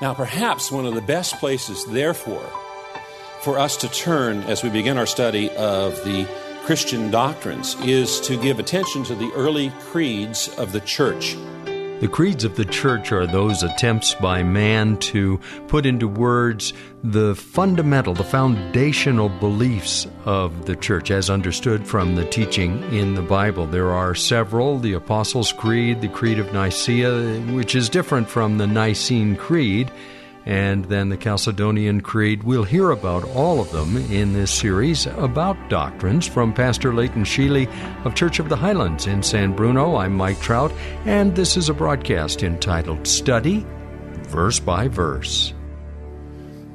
Now, perhaps one of the best places, therefore, for us to turn as we begin our study of the Christian doctrines is to give attention to the early creeds of the church. The creeds of the church are those attempts by man to put into words the fundamental, the foundational beliefs of the church as understood from the teaching in the Bible. There are several the Apostles' Creed, the Creed of Nicaea, which is different from the Nicene Creed and then the Chalcedonian Creed. We'll hear about all of them in this series about doctrines from Pastor Leighton Sheely of Church of the Highlands in San Bruno. I'm Mike Trout, and this is a broadcast entitled Study Verse by Verse.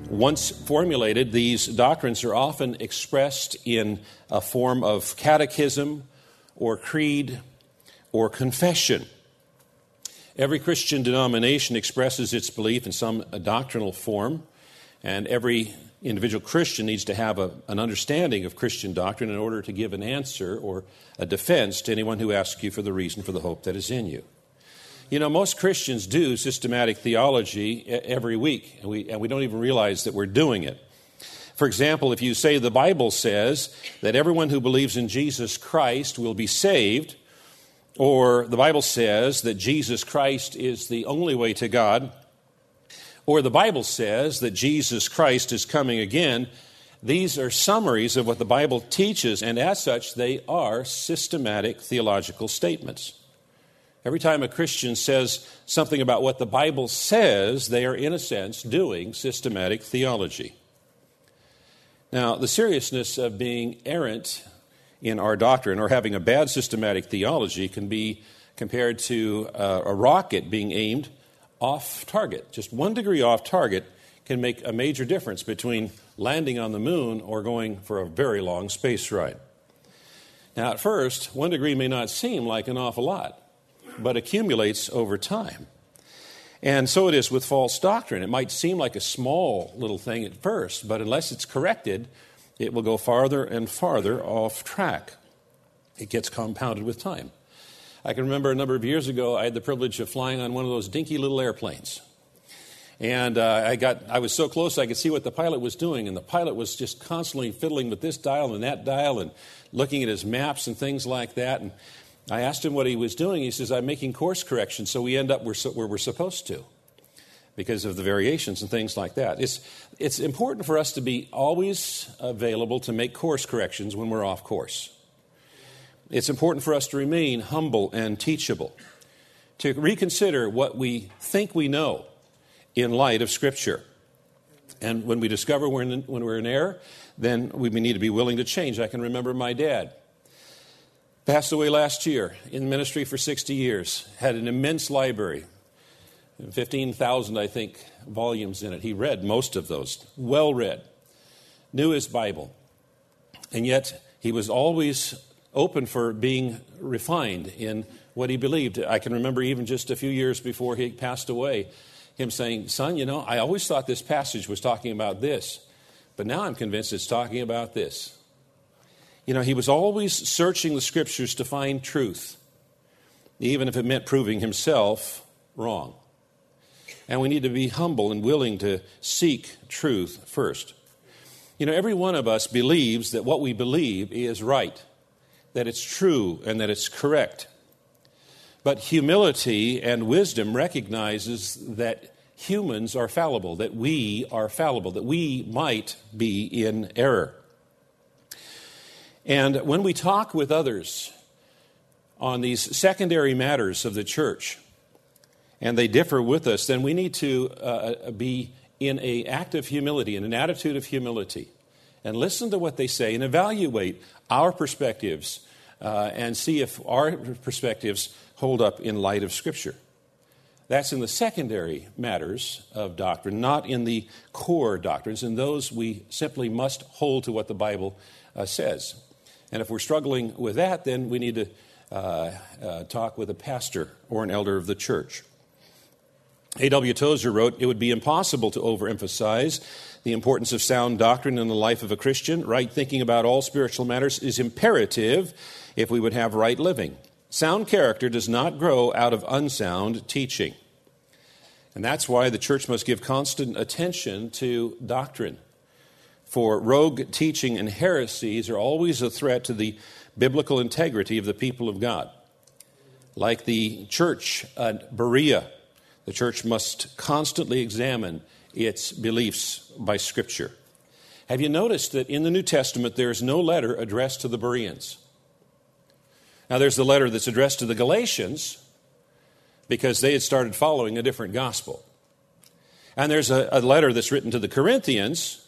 Once formulated, these doctrines are often expressed in a form of catechism or creed or confession. Every Christian denomination expresses its belief in some doctrinal form, and every individual Christian needs to have a, an understanding of Christian doctrine in order to give an answer or a defense to anyone who asks you for the reason for the hope that is in you. You know, most Christians do systematic theology every week, and we, and we don't even realize that we're doing it. For example, if you say the Bible says that everyone who believes in Jesus Christ will be saved, or the Bible says that Jesus Christ is the only way to God, or the Bible says that Jesus Christ is coming again, these are summaries of what the Bible teaches, and as such, they are systematic theological statements. Every time a Christian says something about what the Bible says, they are, in a sense, doing systematic theology. Now, the seriousness of being errant in our doctrine or having a bad systematic theology can be compared to uh, a rocket being aimed off target. Just one degree off target can make a major difference between landing on the moon or going for a very long space ride. Now, at first, one degree may not seem like an awful lot, but accumulates over time. And so it is with false doctrine. It might seem like a small little thing at first, but unless it's corrected, it will go farther and farther off track. It gets compounded with time. I can remember a number of years ago, I had the privilege of flying on one of those dinky little airplanes. And uh, I, got, I was so close I could see what the pilot was doing, and the pilot was just constantly fiddling with this dial and that dial and looking at his maps and things like that. And I asked him what he was doing. He says, I'm making course corrections so we end up where we're supposed to because of the variations and things like that. It's, it's important for us to be always available to make course corrections when we're off course. It's important for us to remain humble and teachable, to reconsider what we think we know in light of Scripture. And when we discover we're in, when we're in error, then we need to be willing to change. I can remember my dad passed away last year in ministry for 60 years, had an immense library, 15,000, I think, volumes in it. He read most of those, well read, knew his Bible. And yet, he was always open for being refined in what he believed. I can remember even just a few years before he passed away, him saying, Son, you know, I always thought this passage was talking about this, but now I'm convinced it's talking about this. You know, he was always searching the scriptures to find truth, even if it meant proving himself wrong. And we need to be humble and willing to seek truth first. You know, every one of us believes that what we believe is right, that it's true, and that it's correct. But humility and wisdom recognizes that humans are fallible, that we are fallible, that we might be in error. And when we talk with others on these secondary matters of the church, and they differ with us, then we need to uh, uh be in an act of humility, in an attitude of humility, and listen to what they say and evaluate our perspectives uh, and see if our perspectives hold up in light of Scripture. That's in the secondary matters of doctrine, not in the core doctrines. In those, we simply must hold to what the Bible uh, says. And if we're struggling with that, then we need to uh, uh, talk with a pastor or an elder of the church. A.W. Tozer wrote, It would be impossible to overemphasize the importance of sound doctrine in the life of a Christian. Right thinking about all spiritual matters is imperative if we would have right living. Sound character does not grow out of unsound teaching. And that's why the church must give constant attention to doctrine. For rogue teaching and heresies are always a threat to the biblical integrity of the people of God. Like the church at Berea, the church must constantly examine its beliefs by Scripture. Have you noticed that in the New Testament there is no letter addressed to the Bereans? Now, there's the letter that's addressed to the Galatians because they had started following a different gospel. And there's a, a, letter that's written to the Corinthians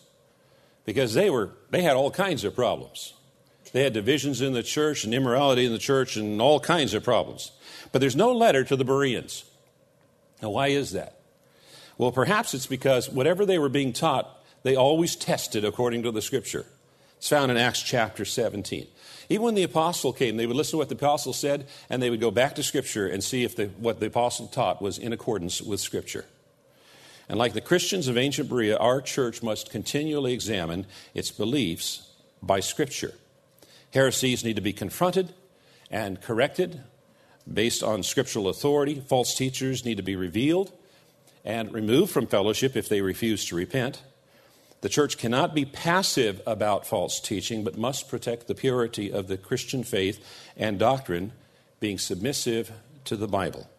because they, were, they had all kinds of problems. They had divisions in the church and immorality in the church and all kinds of problems. But there's no letter to the Bereans. Now, why is that? Well, perhaps it's because whatever they were being taught, they always tested according to the scripture. It's found in Acts chapter 17. Even when the apostle came, they would listen to what the apostle said, and they would go back to Scripture and see if the, what the apostle taught was in accordance with Scripture. And like the Christians of ancient Berea, our church must continually examine its beliefs by Scripture. Heresies need to be confronted and corrected based on scriptural authority. False teachers need to be revealed and removed from fellowship if they refuse to repent. The church cannot be passive about false teaching, but must protect the purity of the Christian faith and doctrine, being submissive to the Bible.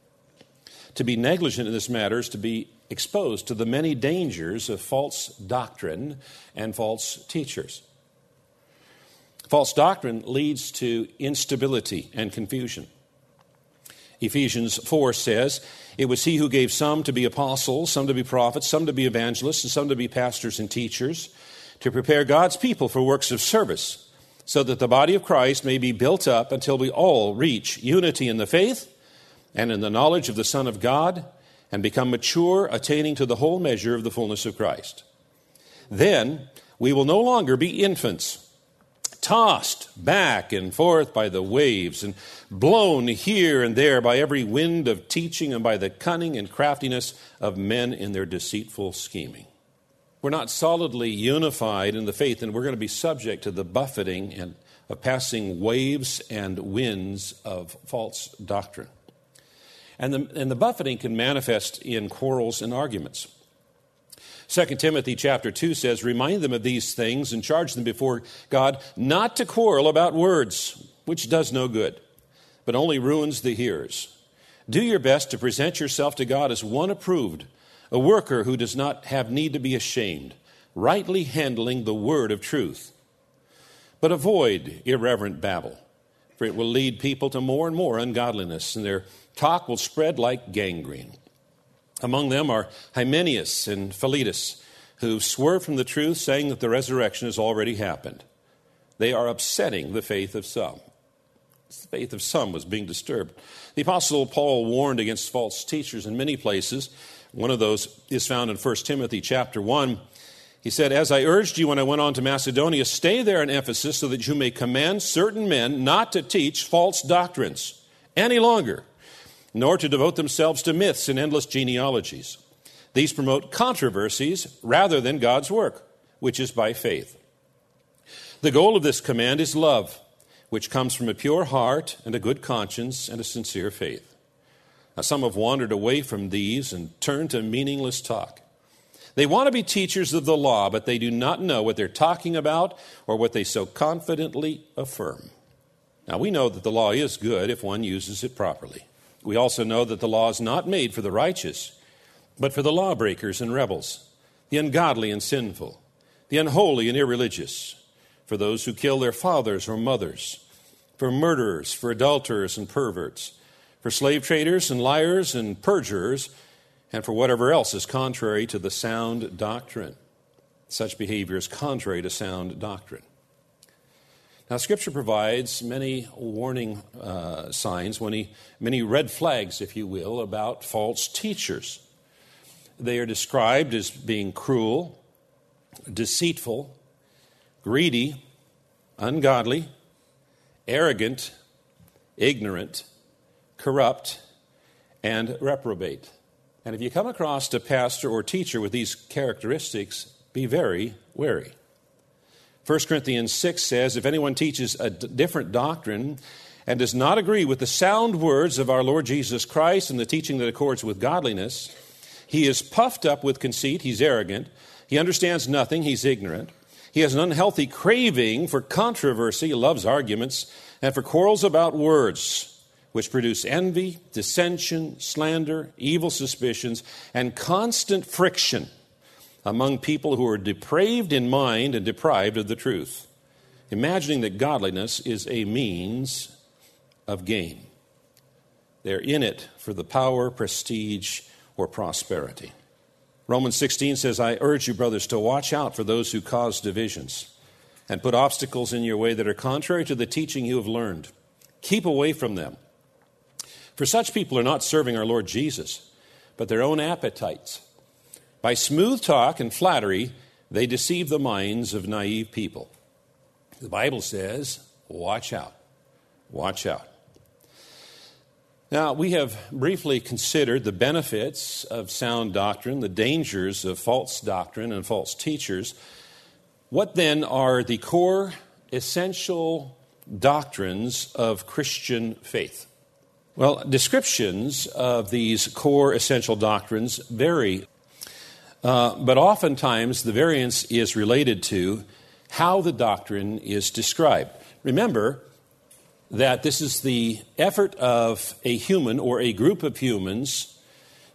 To be negligent in this matter is to be exposed to the many dangers of false doctrine and false teachers. False doctrine leads to instability and confusion. Ephesians 4 says, It was he who gave some to be apostles, some to be prophets, some to be evangelists, and some to be pastors and teachers, to prepare God's people for works of service, so that the body of Christ may be built up until we all reach unity in the faith and in the knowledge of the Son of God, and become mature, attaining to the whole measure of the fullness of Christ. Then we will no longer be infants tossed back and forth by the waves, and blown here and there by every wind of teaching and by the cunning and craftiness of men in their deceitful scheming. We're not solidly unified in the faith, and we're going to be subject to the buffeting and of passing waves and winds of false doctrine. And the, and the buffeting can manifest in quarrels and arguments. 2 Timothy chapter 2 says, Remind them of these things and charge them before God not to quarrel about words, which does no good, but only ruins the hearers. Do your best to present yourself to God as one approved, a worker who does not have need to be ashamed, rightly handling the word of truth. But avoid irreverent babble, for it will lead people to more and more ungodliness, and their talk will spread like gangrene. Among them are Hymenaeus and Philetus, who swerve from the truth, saying that the resurrection has already happened. They are upsetting the faith of some. The faith of some was being disturbed. The Apostle Paul warned against false teachers in many places. One of those is found in 1 Timothy chapter 1. He said, As I urged you when I went on to Macedonia, stay there in Ephesus so that you may command certain men not to teach false doctrines any longer nor to devote themselves to myths and endless genealogies. These promote controversies rather than God's work, which is by faith. The goal of this command is love, which comes from a pure heart and a good conscience and a sincere faith. Now, some have wandered away from these and turned to meaningless talk. They want to be teachers of the law, but they do not know what they're talking about or what they so confidently affirm. Now, we know that the law is good if one uses it properly. We also know that the law is not made for the righteous, but for the lawbreakers and rebels, the ungodly and sinful, the unholy and irreligious, for those who kill their fathers or mothers, for murderers, for adulterers and perverts, for slave traders and liars and perjurers, and for whatever else is contrary to the sound doctrine. Such behavior is contrary to sound doctrine. Now, Scripture provides many warning uh, signs, many, many red flags, if you will, about false teachers. They are described as being cruel, deceitful, greedy, ungodly, arrogant, ignorant, corrupt, and reprobate. And if you come across a pastor or teacher with these characteristics, be very wary. 1 Corinthians 6 says, If anyone teaches a d- different doctrine and does not agree with the sound words of our Lord Jesus Christ and the teaching that accords with godliness, he is puffed up with conceit, he's arrogant, he understands nothing, he's ignorant. He has an unhealthy craving for controversy, loves arguments, and for quarrels about words which produce envy, dissension, slander, evil suspicions, and constant friction among people who are depraved in mind and deprived of the truth, imagining that godliness is a means of gain. They're in it for the power, prestige, or prosperity. Romans 16 says, I urge you, brothers, to watch out for those who cause divisions and put obstacles in your way that are contrary to the teaching you have learned. Keep away from them. For such people are not serving our Lord Jesus, but their own appetites. By smooth talk and flattery, they deceive the minds of naive people. The Bible says, watch out. Watch out. Now, we have briefly considered the benefits of sound doctrine, the dangers of false doctrine and false teachers. What then are the core, essential doctrines of Christian faith? Well, descriptions of these core essential doctrines vary, uh, but oftentimes the variance is related to how the doctrine is described. Remember that this is the effort of a human or a group of humans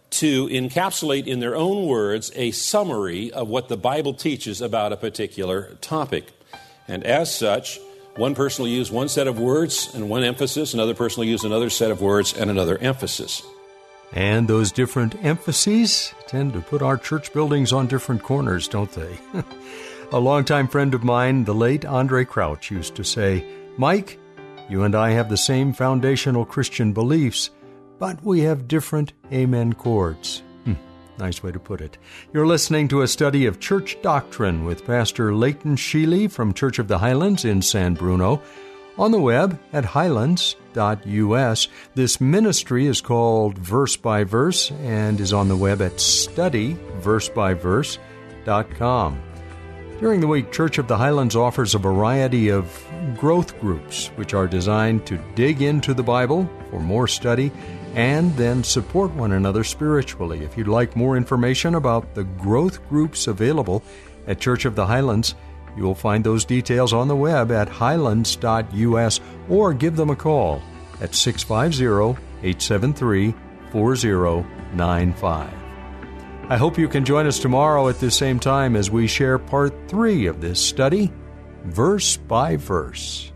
to encapsulate in their own words a summary of what the Bible teaches about a particular topic. And as such, one person will use one set of words and one emphasis, another person will use another set of words and another emphasis. And those different emphases tend to put our church buildings on different corners, don't they? A longtime friend of mine, the late Andraé Crouch, used to say, Mike, you and I have the same foundational Christian beliefs, but we have different amen chords. Hmm, nice way to put it. You're listening to a study of church doctrine with Pastor Leighton Sheely from Church of the Highlands in San Bruno. On the web at highlands.us. This ministry is called Verse by Verse and is on the web at studyversebyverse.com. During the week, Church of the Highlands offers a variety of growth groups which are designed to dig into the Bible for more study and then support one another spiritually. If you'd like more information about the growth groups available at Church of the Highlands, you will find those details on the web at highlands.us or give them a call at 650 873 4095. I hope you can join us tomorrow at the same time as we share part three of this study, verse by verse.